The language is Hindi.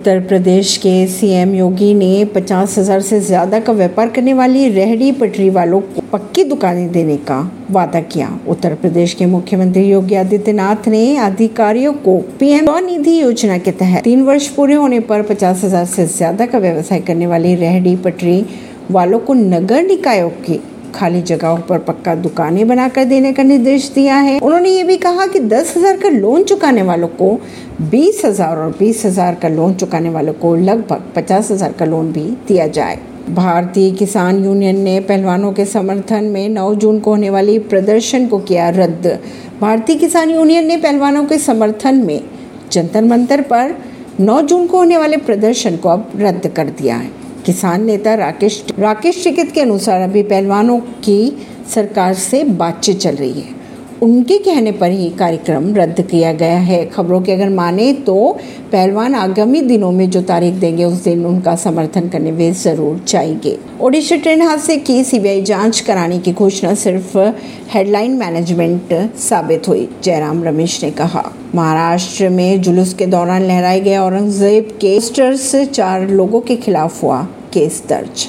उत्तर प्रदेश के सीएम योगी ने पचास हज़ार से ज़्यादा का व्यापार करने वाली रेहड़ी पटरी वालों को पक्की दुकानें देने का वादा किया। उत्तर प्रदेश के मुख्यमंत्री योगी आदित्यनाथ ने अधिकारियों को पीएम स्वनिधि योजना के तहत तीन वर्ष पूरे होने पर पचास हज़ार से ज़्यादा का व्यवसाय करने वाली रेहड़ी पटरी वालों को नगर निकायों की खाली जगहों पर पक्का दुकानें बनाकर देने का निर्देश दिया है। उन्होंने ये भी कहा कि दस हज़ार का लोन चुकाने वालों को, बीस हज़ार और बीस हज़ार का लोन चुकाने वालों को लगभग पचास हज़ार का लोन भी दिया जाए। भारतीय किसान यूनियन ने पहलवानों के समर्थन में 9 जून को होने वाली प्रदर्शन को किया रद्द। भारतीय किसान यूनियन ने पहलवानों के समर्थन में जंतर मंतर पर 9 जून को होने वाले प्रदर्शन को अब रद्द कर दिया है। किसान नेता राकेश राकेश टिकित के अनुसार अभी पहलवानों की सरकार से बातचीत चल रही है। उनके कहने पर ही कार्यक्रम रद्द किया गया है। खबरों के अगर माने तो पहलवान आगामी दिनों में जो तारीख देंगे, उस दिन उनका समर्थन करने वे ज़रूर जाएँगे। ओडिशा ट्रेन हादसे की सीबीआई जाँच कराने की घोषणा सिर्फ़ हेडलाइन मैनेजमेंट साबित हुई, जयराम रमेश ने कहा। महाराष्ट्र में जुलूस के दौरान लहराए गए औरंगज़ेब के चार लोगों के खिलाफ हुआ केस दर्ज।